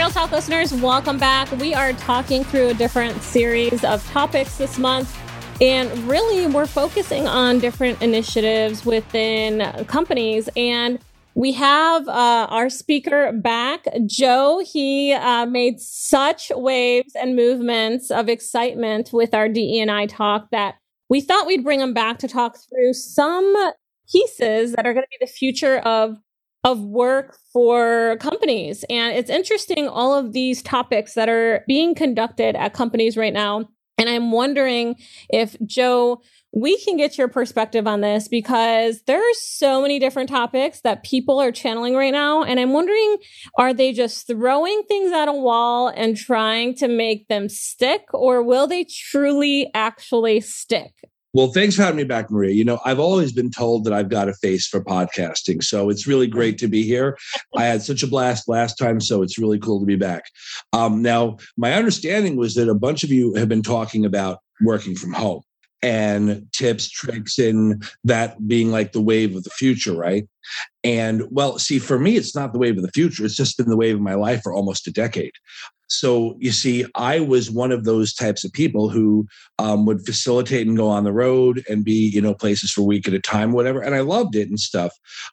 Real Talk listeners, welcome back. We are talking through a different series of topics this month. And really, we're focusing on different initiatives within companies. And we have uh, our speaker back, Joe. He uh, made such waves and movements of excitement with our DE&I talk that we thought we'd bring him back to talk through some pieces that are going to be the future of of work for companies. And it's interesting all of these topics that are being conducted at companies right now. And I'm wondering if Joe, we can get your perspective on this because there are so many different topics that people are channeling right now. And I'm wondering, are they just throwing things at a wall and trying to make them stick, or will they truly actually stick? Well, thanks for having me back, Maria. You know, I've always been told that I've got a face for podcasting. So it's really great to be here. I had such a blast last time. So it's really cool to be back. Um, now, my understanding was that a bunch of you have been talking about working from home and tips, tricks, and that being like the wave of the future, right? And well, see, for me, it's not the wave of the future. It's just been the wave of my life for almost a decade. So you see, I was one of those types of people who um, would facilitate and go on the road and be, you know, places for a week at a time, whatever. And I loved it and stuff.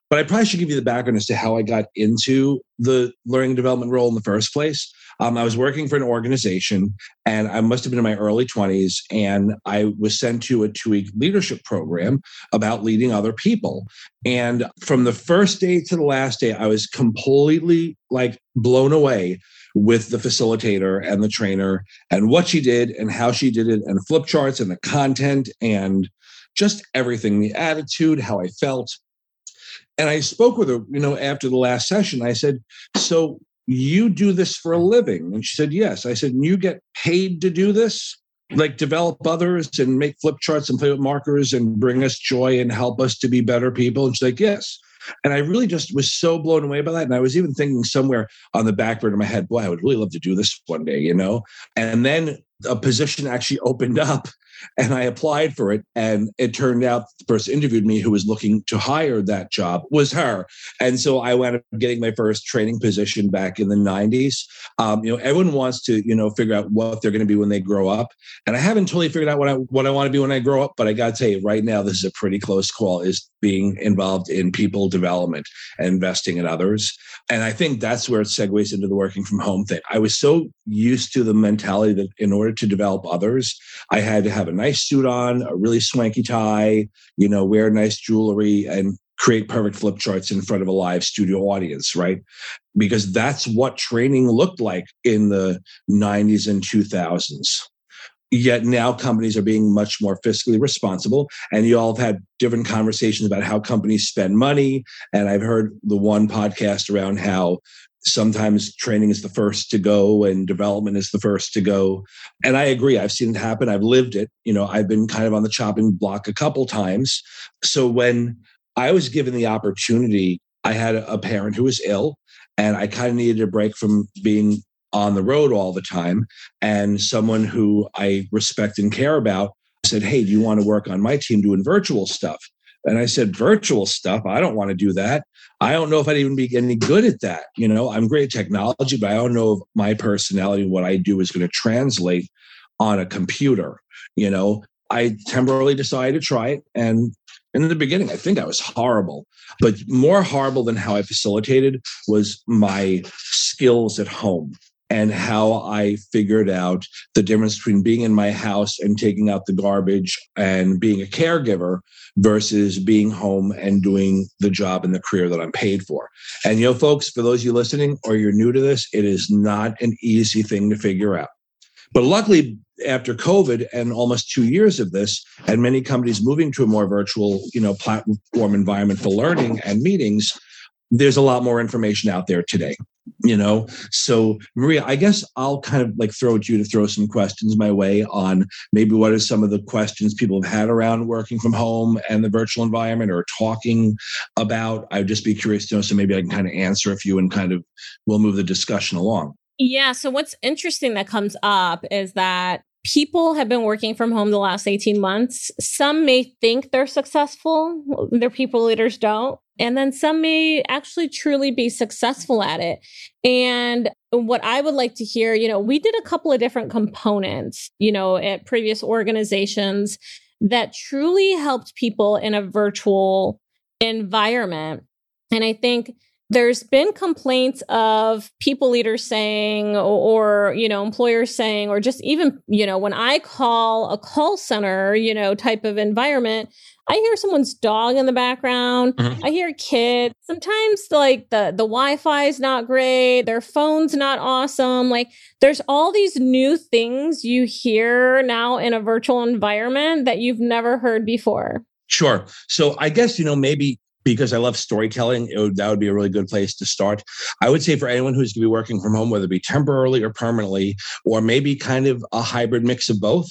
But I probably should give you the background as to how I got into the learning development role in the first place. Um, I was working for an organization and I must have been in my early 20s. And I was sent to a two week leadership program about leading other people. And from the first day to the last day, I was completely like blown away with the facilitator and the trainer and what she did and how she did it and flip charts and the content and just everything the attitude how i felt and i spoke with her you know after the last session i said so you do this for a living? And she said yes. I said you get paid to do this? Like develop others and make flip charts and play with markers and bring us joy and help us to be better people? And she's like yes. And I really just was so blown away by that. And I was even thinking somewhere on the back burner of my head, boy, I would really love to do this one day, you know? And then a position actually opened up and I applied for it. And it turned out the person interviewed me who was looking to hire that job was her. And so I wound up getting my first training position back in the 90s. Um, you know, everyone wants to, you know, figure out what they're going to be when they grow up. And I haven't totally figured out what I what I want to be when I grow up, but I gotta tell you, right now, this is a pretty close call, is being involved in people development and investing in others. And I think that's where it segues into the working from home thing. I was so used to the mentality that in order to develop others, I had to have have a nice suit on, a really swanky tie, you know, wear nice jewelry and create perfect flip charts in front of a live studio audience, right? Because that's what training looked like in the 90s and 2000s. Yet now companies are being much more fiscally responsible. And you all have had different conversations about how companies spend money. And I've heard the one podcast around how sometimes training is the first to go and development is the first to go. And i agree i've seen it happen i've lived it you know i've been kind of on the chopping block a couple times. So when i was given the opportunity i had a parent who was ill and i kind of needed a break from being on the road all the time. And someone who i respect and care about said hey do you want to work on my team doing virtual stuff? And I said, virtual stuff, I don't want to do that. I don't know if I'd even be any good at that. You know, I'm great at technology, but I don't know if my personality, and what I do is going to translate on a computer. You know, I temporarily decided to try it. And in the beginning, I think I was horrible, but more horrible than how I facilitated was my skills at home and how I figured out the difference between being in my house and taking out the garbage and being a caregiver versus being home and doing the job and the career that I'm paid for. And, you know, folks, for those of you listening or you're new to this, it is not an easy thing to figure out. But luckily, after COVID and almost two years of this, and many companies moving to a more virtual, you know, platform environment for learning and meetings, there's a lot more information out there today you know? So maria i guess i'll kind of like throw at you to throw some questions my way on maybe what are some of the questions people have had around working from home and the virtual environment or talking about. I'd just be curious to know so maybe i can kind of answer a few and kind of we'll move the discussion along. Yeah so what's interesting that comes up is that people have been working from home the last 18 months. Some may think they're successful, their people leaders don't. And then some may actually truly be successful at it. And what I would like to hear, you know, we did a couple of different components, you know, at previous organizations that truly helped people in a virtual environment. And I think there's been complaints of people leaders saying or, you know employers saying or just even you know when i call a call center you know type of environment i hear someone's dog in the background. Mm-hmm. i hear kids. Sometimes like the the wi-fi is not great. Their phone's not awesome. Like there's all these new things you hear now in a virtual environment that you've never heard before. Sure. So I guess, you know, maybe because I love storytelling, would, that would be a really good place to start. I would say for anyone who's going to be working from home, whether it be temporarily or permanently, or maybe kind of a hybrid mix of both,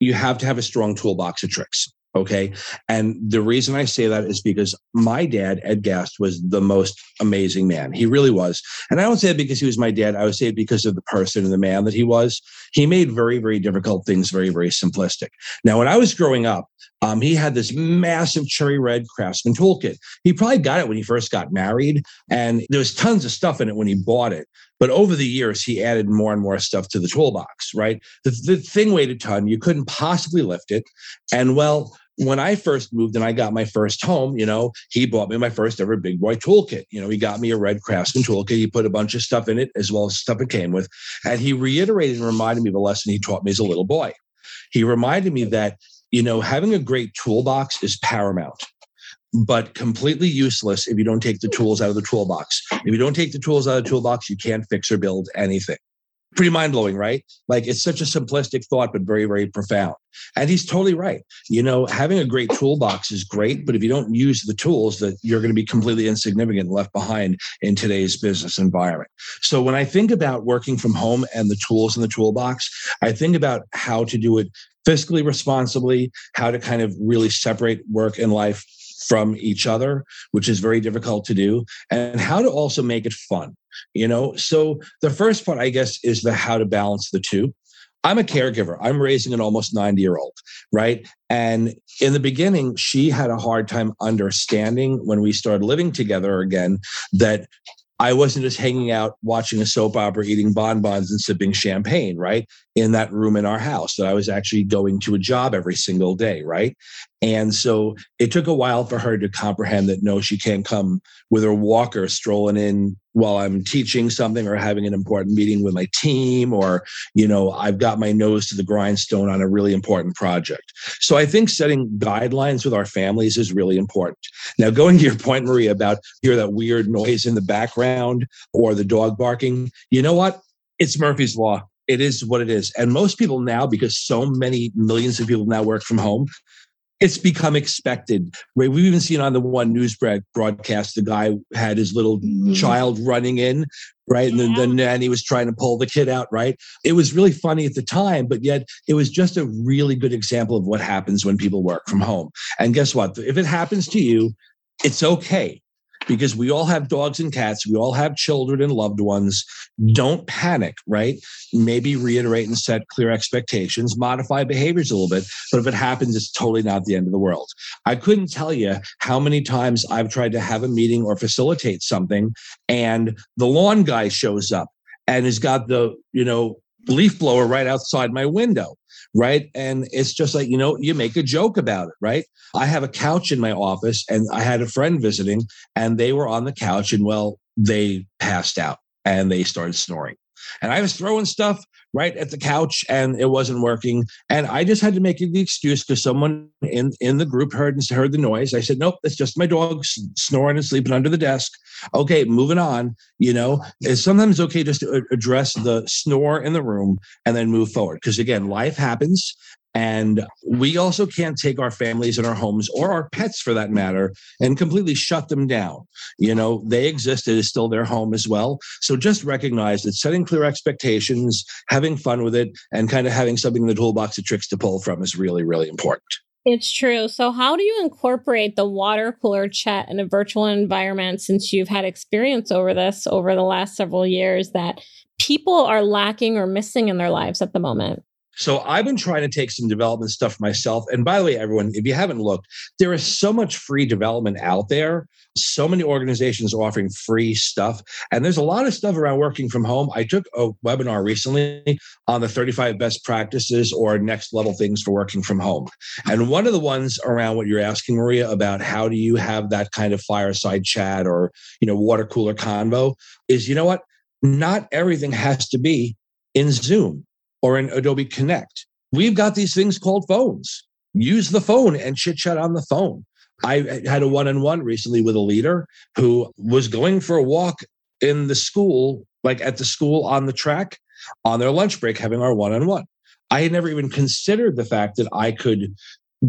you have to have a strong toolbox of tricks. Okay. And the reason I say that is because my dad, Ed Gast, was the most amazing man. He really was. And I don't say it because he was my dad. I would say it because of the person and the man that he was. He made very, very difficult things very, very simplistic. Now, when I was growing up, um, he had this massive cherry red craftsman toolkit. He probably got it when he first got married, and there was tons of stuff in it when he bought it. But over the years, he added more and more stuff to the toolbox, right? The, the thing weighed a ton. You couldn't possibly lift it. And well, when I first moved and I got my first home, you know, he bought me my first ever big boy toolkit. You know, he got me a red craftsman toolkit. He put a bunch of stuff in it as well as stuff it came with. And he reiterated and reminded me of a lesson he taught me as a little boy. He reminded me that, you know, having a great toolbox is paramount but completely useless if you don't take the tools out of the toolbox. If you don't take the tools out of the toolbox, you can't fix or build anything pretty mind blowing, right? Like it's such a simplistic thought, but very, very profound. And he's totally right. You know, having a great toolbox is great, but if you don't use the tools, that you're going to be completely insignificant left behind in today's business environment. So when I think about working from home and the tools in the toolbox, I think about how to do it fiscally responsibly, how to kind of really separate work and life from each other, which is very difficult to do, and how to also make it fun. You know, so the first part, I guess, is the how to balance the two. I'm a caregiver. I'm raising an almost 90 year old, right? And in the beginning, she had a hard time understanding when we started living together again that I wasn't just hanging out watching a soap opera, eating bonbons and sipping champagne, right? In that room in our house, that I was actually going to a job every single day, right? And so it took a while for her to comprehend that no, she can't come with her walker strolling in while I'm teaching something or having an important meeting with my team, or, you know, I've got my nose to the grindstone on a really important project. So I think setting guidelines with our families is really important. Now, going to your point, Maria, about hear that weird noise in the background or the dog barking, you know what? It's Murphy's Law it is what it is. And most people now, because so many millions of people now work from home, it's become expected. Right? We've even seen on the one news broadcast, the guy had his little mm-hmm. child running in, right? Yeah. And then the nanny was trying to pull the kid out, right? It was really funny at the time, but yet it was just a really good example of what happens when people work from home. And guess what? If it happens to you, it's okay because we all have dogs and cats, we all have children and loved ones. Don't panic, right? Maybe reiterate and set clear expectations, modify behaviors a little bit. But if it happens, it's totally not the end of the world. I couldn't tell you how many times I've tried to have a meeting or facilitate something, and the lawn guy shows up and has got the, you know, leaf blower right outside my window right? And it's just like, you know, you make a joke about it, right? I have a couch in my office and I had a friend visiting and they were on the couch and well, they passed out and they started snoring. And I was throwing stuff right at the couch and it wasn't working. And I just had to make the excuse because someone in, in the group heard and heard the noise. I said, nope, it's just my dog snoring and sleeping under the desk. Okay, moving on. You know, it's sometimes okay just to address the snore in the room and then move forward. Because again, life happens and we also can't take our families and our homes or our pets for that matter and completely shut them down. You know, they exist. It is still their home as well. So just recognize that setting clear expectations, having fun with it, and kind of having something in the toolbox of tricks to pull from is really, really important. It's true. So, how do you incorporate the water cooler chat in a virtual environment since you've had experience over this over the last several years that people are lacking or missing in their lives at the moment? So I've been trying to take some development stuff myself. And by the way, everyone, if you haven't looked, there is so much free development out there. So many organizations offering free stuff. And there's a lot of stuff around working from home. I took a webinar recently on the 35 best practices or next level things for working from home. And one of the ones around what you're asking, Maria, about how do you have that kind of fireside chat or, you know, water cooler convo is, you know what? Not everything has to be in Zoom or in Adobe Connect. We've got these things called phones. Use the phone and chit chat on the phone. I had a one on one recently with a leader who was going for a walk in the school, like at the school on the track on their lunch break, having our one on one. I had never even considered the fact that I could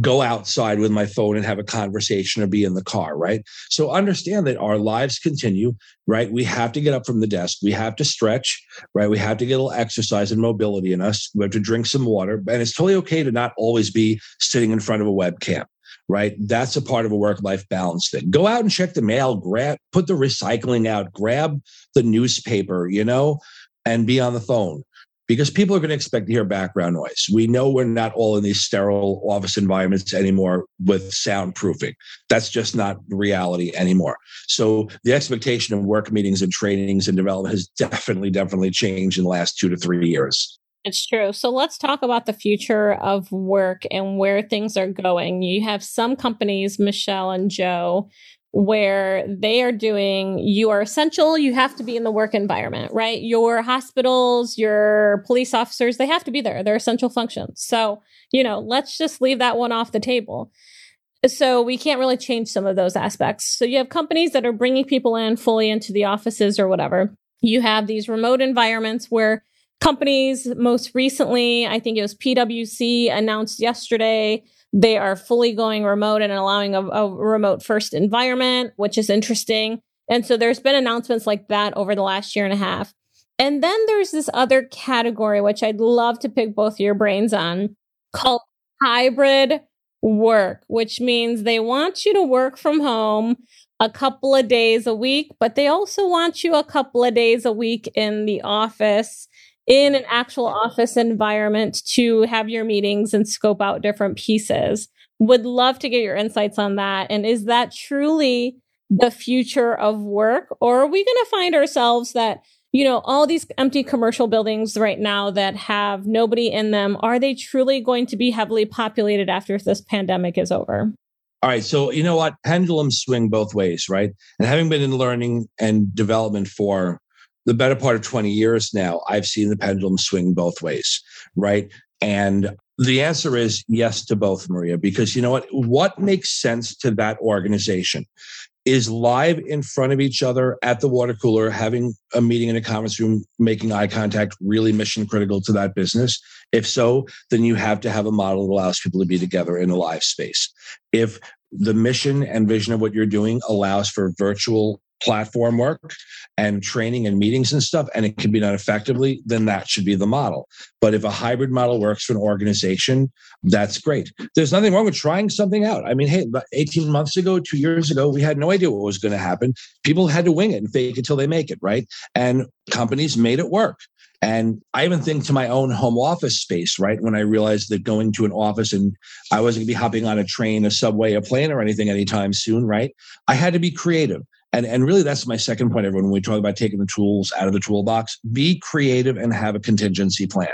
go outside with my phone and have a conversation or be in the car, right? So understand that our lives continue, right? We have to get up from the desk. We have to stretch, right? We have to get a little exercise and mobility in us. We have to drink some water. And it's totally okay to not always be sitting in front of a webcam. Right. That's a part of a work life balance thing. Go out and check the mail, grab, put the recycling out, grab the newspaper, you know, and be on the phone because people are going to expect to hear background noise. We know we're not all in these sterile office environments anymore with soundproofing. That's just not reality anymore. So the expectation of work meetings and trainings and development has definitely, definitely changed in the last two to three years. It's true. So let's talk about the future of work and where things are going. You have some companies, Michelle and Joe, where they are doing you are essential you have to be in the work environment right? Your hospitals your police officers they have to be there they're essential functions. So you know let's just leave that one off the table. So we can't really change some of those aspects. So you have companies that are bringing people in fully into the offices or whatever. You have these remote environments where companies most recently i think it was pwc announced yesterday they are fully going remote and allowing a, a remote first environment, which is interesting. And so there's been announcements like that over the last year and a half. And then there's this other category, which I'd love to pick both your brains on, called hybrid work, which means they want you to work from home a couple of days a week, but they also want you a couple of days a week in the office in an actual office environment to have your meetings and scope out different pieces. Would love to get your insights on that. And is that truly the future of work? Or are we going to find ourselves that, you know, all these empty commercial buildings right now that have nobody in them, are they truly going to be heavily populated after this pandemic is over? All right. So, you know what? Pendulums swing both ways, right? And having been in learning and development for the better part of 20 years now, I've seen the pendulum swing both ways, right? And the answer is yes to both, Maria, because you know what? What makes sense to that organization is live in front of each other at the water cooler, having a meeting in a conference room, making eye contact really mission critical to that business? If so, then you have to have a model that allows people to be together in a live space. If the mission and vision of what you're doing allows for virtual platform work and training and meetings and stuff, and it can be done effectively, then that should be the model. But if a hybrid model works for an organization, that's great. There's nothing wrong with trying something out. I mean, hey, 18 months ago, two years ago, we had no idea what was going to happen. People had to wing it and fake it until they make it, right? And companies made it work. And I even think to my own home office space, right? When I realized that going to an office and I wasn't going to be hopping on a train, a subway, a plane, or anything anytime soon, right? I had to be creative. And, and really, that's my second point, everyone. When we talk about taking the tools out of the toolbox, be creative and have a contingency plan.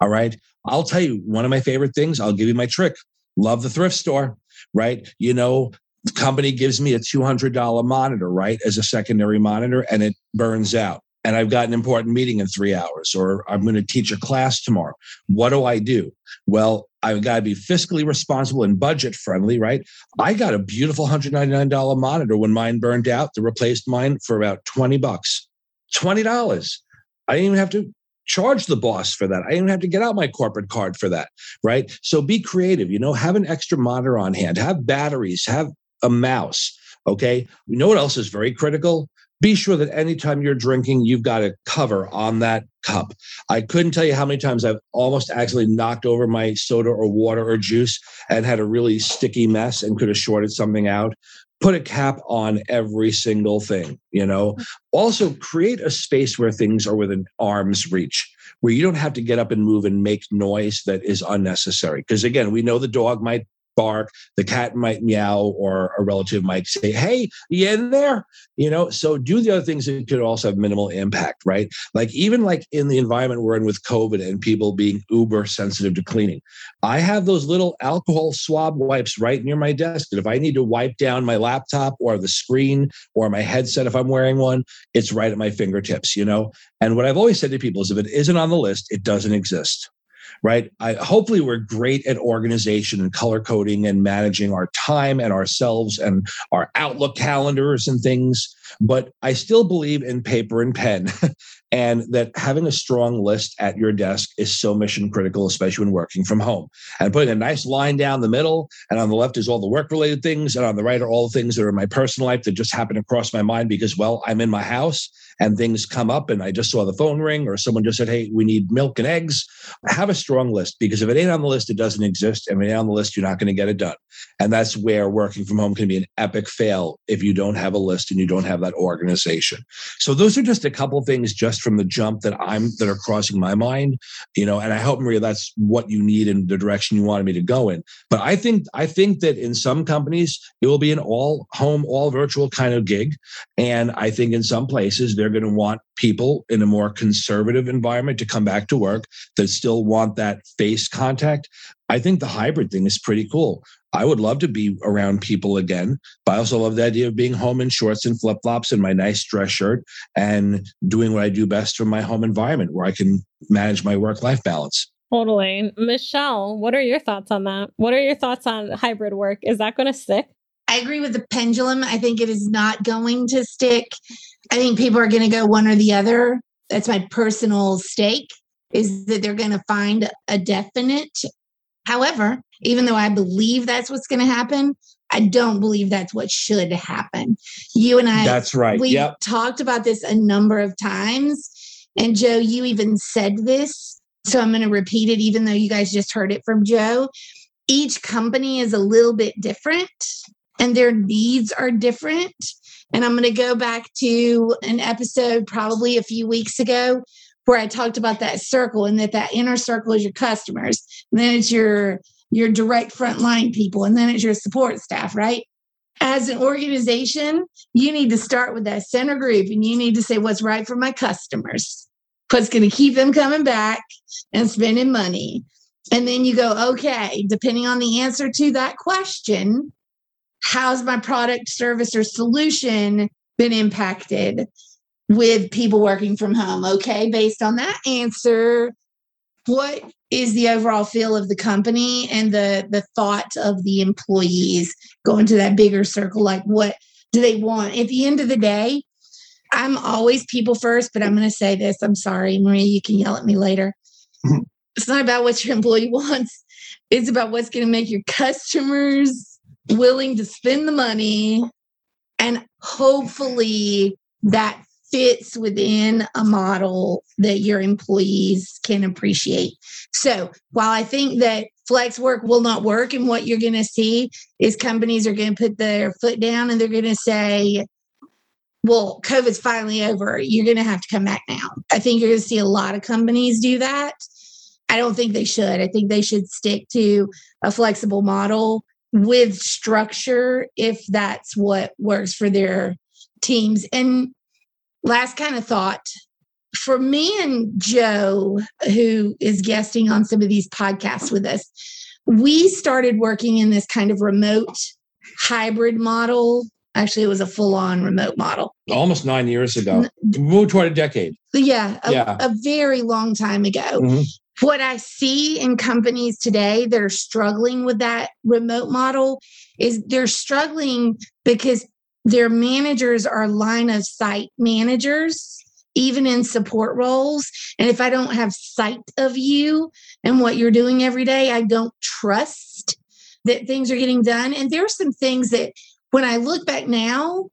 All right. I'll tell you one of my favorite things. I'll give you my trick. Love the thrift store, right? You know, the company gives me a $200 monitor, right, as a secondary monitor, and it burns out. And I've got an important meeting in three hours, or I'm going to teach a class tomorrow. What do I do? Well, I've got to be fiscally responsible and budget friendly, right? I got a beautiful $199 monitor when mine burned out. They replaced mine for about 20 bucks. $20. I didn't even have to charge the boss for that. I didn't have to get out my corporate card for that, right? So be creative, you know, have an extra monitor on hand, have batteries, have a mouse. Okay. You know what else is very critical? Be sure that anytime you're drinking, you've got a cover on that cup. I couldn't tell you how many times I've almost actually knocked over my soda or water or juice and had a really sticky mess and could have shorted something out. put a cap on every single thing, you know. Also create a space where things are within arm's reach, where you don't have to get up and move and make noise that is unnecessary. Because again, we know the dog might bark, the cat might meow, or a relative might say, Hey, you in there? You know, so do the other things that could also have minimal impact, right? Like even like in the environment we're in with COVID and people being uber sensitive to cleaning. I have those little alcohol swab wipes right near my desk. And if I need to wipe down my laptop or the screen or my headset, if I'm wearing one, it's right at my fingertips, you know? And what I've always said to people is if it isn't on the list, it doesn't exist right? I, hopefully, we're great at organization and color coding and managing our time and ourselves and our Outlook calendars and things. But I still believe in paper and pen, and that having a strong list at your desk is so mission critical, especially when working from home. And putting a nice line down the middle, and on the left is all the work related things, and on the right are all the things that are in my personal life that just happen to cross my mind because, well, I'm in my house and things come up and I just saw the phone ring or someone just said, Hey, we need milk and eggs. Have a strong list because if it ain't on the list, it doesn't exist. And if it ain't on the list, you're not going to get it done. And that's where working from home can be an epic fail if you don't have a list and you don't have that organization. So those are just a couple things just from the jump that I'm that are crossing my mind, you know, and I hope Maria that's what you need in the direction you wanted me to go in. But I think I think that in some companies it will be an all home, all virtual kind of gig. And I think in some places they're going to want people in a more conservative environment to come back to work that still want that face contact. I think the hybrid thing is pretty cool. I would love to be around people again, but I also love the idea of being home in shorts and flip flops and my nice dress shirt and doing what I do best from my home environment where I can manage my work life balance. Totally. Michelle, what are your thoughts on that? What are your thoughts on hybrid work? Is that going to stick? I agree with the pendulum. I think it is not going to stick. I think people are going to go one or the other. That's my personal stake is that they're going to find a definite. However, even though I believe that's what's going to happen, I don't believe that's what should happen. You and I That's right. We yep. talked about this a number of times and Joe, you even said this, so I'm going to repeat it even though you guys just heard it from Joe. Each company is a little bit different and their needs are different. And I'm going to go back to an episode probably a few weeks ago where I talked about that circle and that that inner circle is your customers. And then it's your your direct frontline people and then it's your support staff, right? As an organization, you need to start with that center group and you need to say what's right for my customers. What's going to keep them coming back and spending money. And then you go, okay, depending on the answer to that question, how's my product, service, or solution been impacted with people working from home? Okay, based on that answer, what is the overall feel of the company and the the thought of the employees going to that bigger circle? Like what do they want? At the end of the day i'm always people first but i'm going to say this. I'm sorry maria you can yell at me later. Mm-hmm. it's not about what your employee wants. It's about what's going to make your customers willing to spend the money and hopefully that fits within a model that your employees can appreciate. So while I think that flex work will not work, and what you're going to see is companies are going to put their foot down and they're going to say, well, COVID's finally over. You're going to have to come back now. I think you're going to see a lot of companies do that. I don't think they should. I think they should stick to a flexible model with structure if that's what works for their teams. And last kind of thought for me and Joe, who is guesting on some of these podcasts with us, we started working in this kind of remote hybrid model. Actually, it was a full on remote model. Almost nine years ago. Moved toward a decade. Yeah, a, yeah. a very long time ago. Mm-hmm. What I see in companies today that are struggling with that remote model is they're struggling because their managers are line of sight managers even in support roles. And if i don't have sight of you and what you're doing every day i don't trust that things are getting done. And there are some things that when i look back now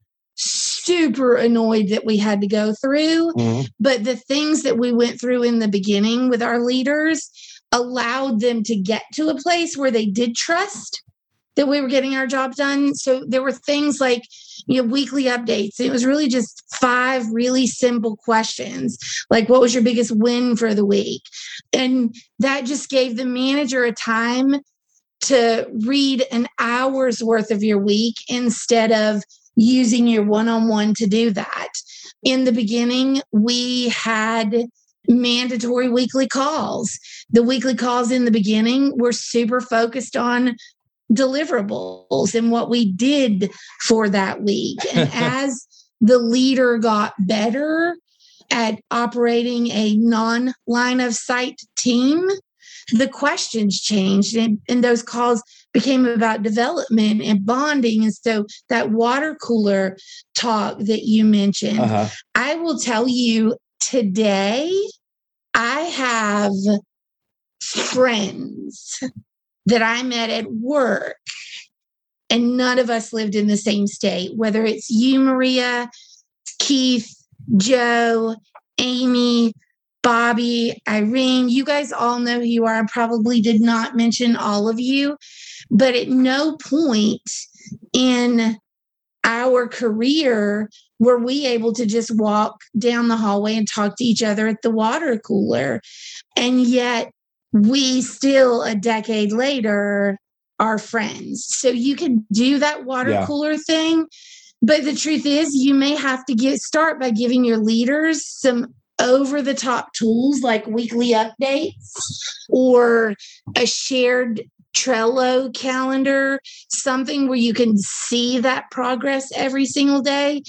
super annoyed that we had to go through mm-hmm. but the things that we went through in the beginning with our leaders allowed them to get to a place where they did trust that we were getting our job done. So there were things like, you know, weekly updates. It was really just five really simple questions, like what was your biggest win for the week? And that just gave the manager a time to read an hour's worth of your week instead of using your one on one to do that. In the beginning, we had mandatory weekly calls. The weekly calls in the beginning were super focused on deliverables and what we did for that week. And as the leader got better at operating a non line of sight team, the questions changed and, and those calls became about development and bonding. And so that water cooler talk that you mentioned, uh-huh. I will tell you today, I have friends that I met at work, and none of us lived in the same state, whether it's you, Maria, Keith, Joe, Amy, Bobby, Irene, you guys all know who you are. I probably did not mention all of you, but at no point in our career were we able to just walk down the hallway and talk to each other at the water cooler. And yet, we still, a decade later, are friends. So you can do that water yeah. cooler thing. But the truth is, you may have to get start by giving your leaders some over the top tools like weekly updates or a shared Trello calendar, something where you can see that progress every single day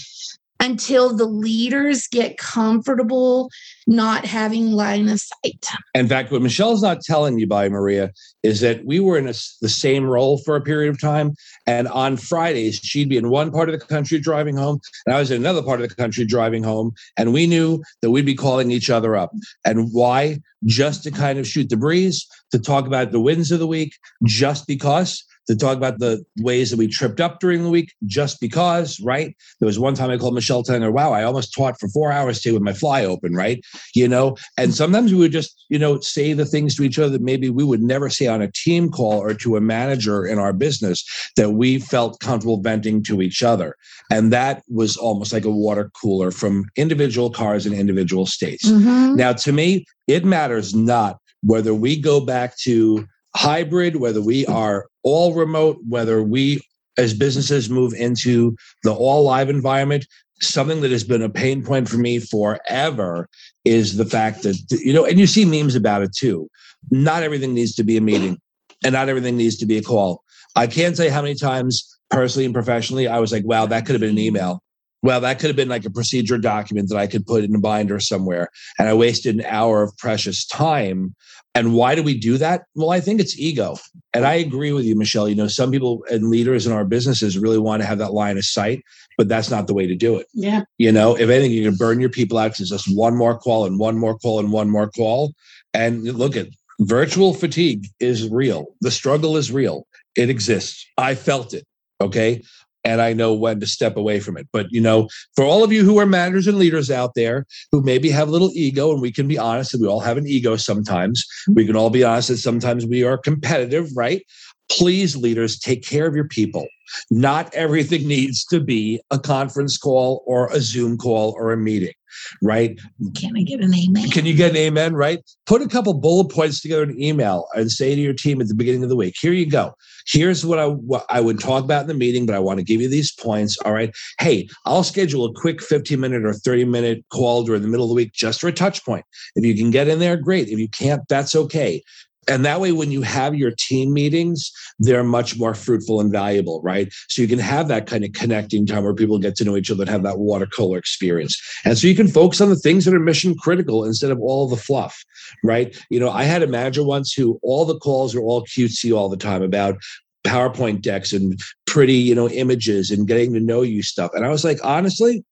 until the leaders get comfortable not having line of sight. In fact, what Michelle's not telling you by Maria is that we were in a, the same role for a period of time. And on Fridays, she'd be in one part of the country driving home, and I was in another part of the country driving home. And we knew that we'd be calling each other up. And why? Just to kind of shoot the breeze, to talk about the wins of the week, just because to talk about the ways that we tripped up during the week just because, right? There was one time I called Michelle telling her, wow, I almost taught for four hours today with my fly open, right? You know, and sometimes we would just, you know, say the things to each other that maybe we would never say on a team call or to a manager in our business that we felt comfortable venting to each other. And that was almost like a water cooler from individual cars in individual states. Mm-hmm. Now, to me, it matters not whether we go back to hybrid, whether we are all remote, whether we as businesses move into the all live environment, something that has been a pain point for me forever is the fact that, you know, and you see memes about it too. Not everything needs to be a meeting and not everything needs to be a call. I can't say how many times personally and professionally I was like, wow, that could have been an email. Well, that could have been like a procedure document that I could put in a binder somewhere. And I wasted an hour of precious time and why do we do that? Well, I think it's ego. And I agree with you, Michelle. You know, some people and leaders in our businesses really want to have that line of sight, but that's not the way to do it. Yeah. You know, if anything, you can burn your people out because it's just one more call and one more call and one more call. And look at virtual fatigue is real. The struggle is real. It exists. I felt it. Okay and I know when to step away from it. But you know, for all of you who are managers and leaders out there who maybe have a little ego, and we can be honest, and we all have an ego sometimes. Mm-hmm. We can all be honest that sometimes we are competitive, right? Please, leaders, take care of your people. Not everything needs to be a conference call or a Zoom call or a meeting, right? Can I get an amen? Can you get an amen, right? Put a couple bullet points together in an email and say to your team at the beginning of the week, here you go. Here's what I, what I would talk about in the meeting, but I want to give you these points. All right. Hey, I'll schedule a quick 15 minute or 30 minute call during the middle of the week just for a touch point. If you can get in there, great. If you can't, that's okay. And that way, when you have your team meetings, they're much more fruitful and valuable, right? So you can have that kind of connecting time where people get to know each other and have that water cooler experience. And so you can focus on the things that are mission critical instead of all the fluff, right? You know, I had a manager once who all the calls were all cutesy all the time about PowerPoint decks and pretty, you know, images and getting to know you stuff. And I was like, honestly,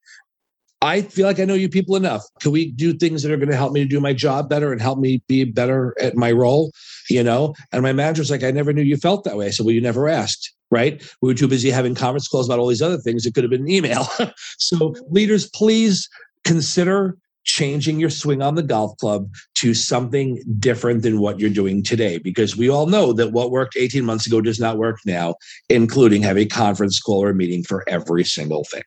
I feel like I know you people enough. Can we do things that are going to help me to do my job better and help me be better at my role? You know? And my manager's like, I never knew you felt that way. I said, Well, you never asked, right? We were too busy having conference calls about all these other things. It could have been an email. so, leaders, please consider changing your swing on the golf club to something different than what you're doing today. Because we all know that what worked 18 months ago does not work now, including have a conference call or meeting for every single thing.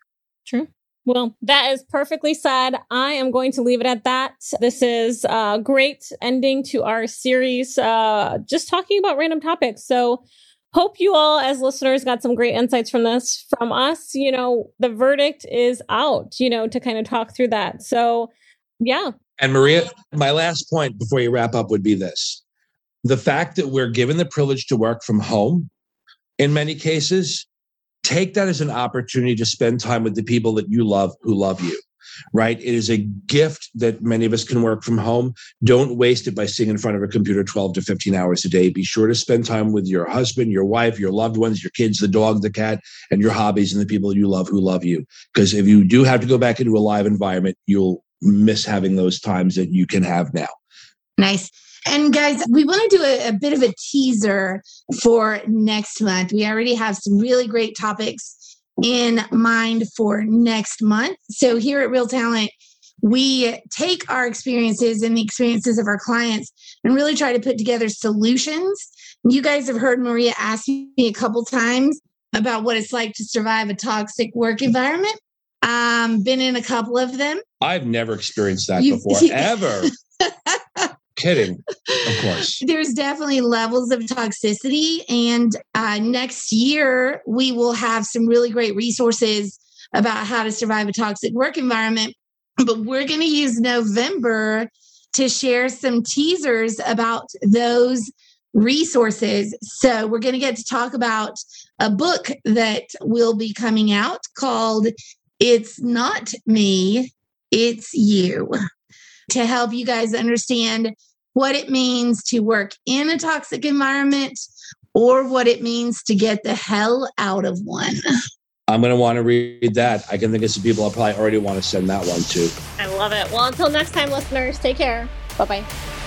True. Well, that is perfectly said. I am going to leave it at that. This is a great ending to our series, uh, just talking about random topics. So, hope you all, as listeners, got some great insights from this from us. You know, the verdict is out, you know, to kind of talk through that. So, yeah. And Maria, my last point before you wrap up would be this the fact that we're given the privilege to work from home in many cases take that as an opportunity to spend time with the people that you love who love you right? It is a gift that many of us can work from home. Don't waste it by sitting in front of a computer 12 to 15 hours a day. Be sure to spend time with your husband your wife your loved ones your kids the dog the cat and your hobbies and the people you love who love you. Because if you do have to go back into a live environment you'll miss having those times that you can have now. Nice and guys, we want to do a, a, bit of a teaser for next month. We already have some really great topics in mind for next month. So here at Real Talent, we take our experiences and the experiences of our clients and really try to put together solutions. You guys have heard Maria ask me a couple times about what it's like to survive a toxic work environment. Um, been in a couple of them. I've never experienced that you, before, ever. kidding, of course. There's definitely levels of toxicity. And uh, next year, we will have some really great resources about how to survive a toxic work environment. But we're going to use November to share some teasers about those resources. So we're going to get to talk about a book that will be coming out called It's Not Me, It's You to help you guys understand what it means to work in a toxic environment or what it means to get the hell out of one. I'm going to want to read that. I can think of some people I probably already want to send that one to. I love it. Well, until next time, listeners, take care. Bye bye.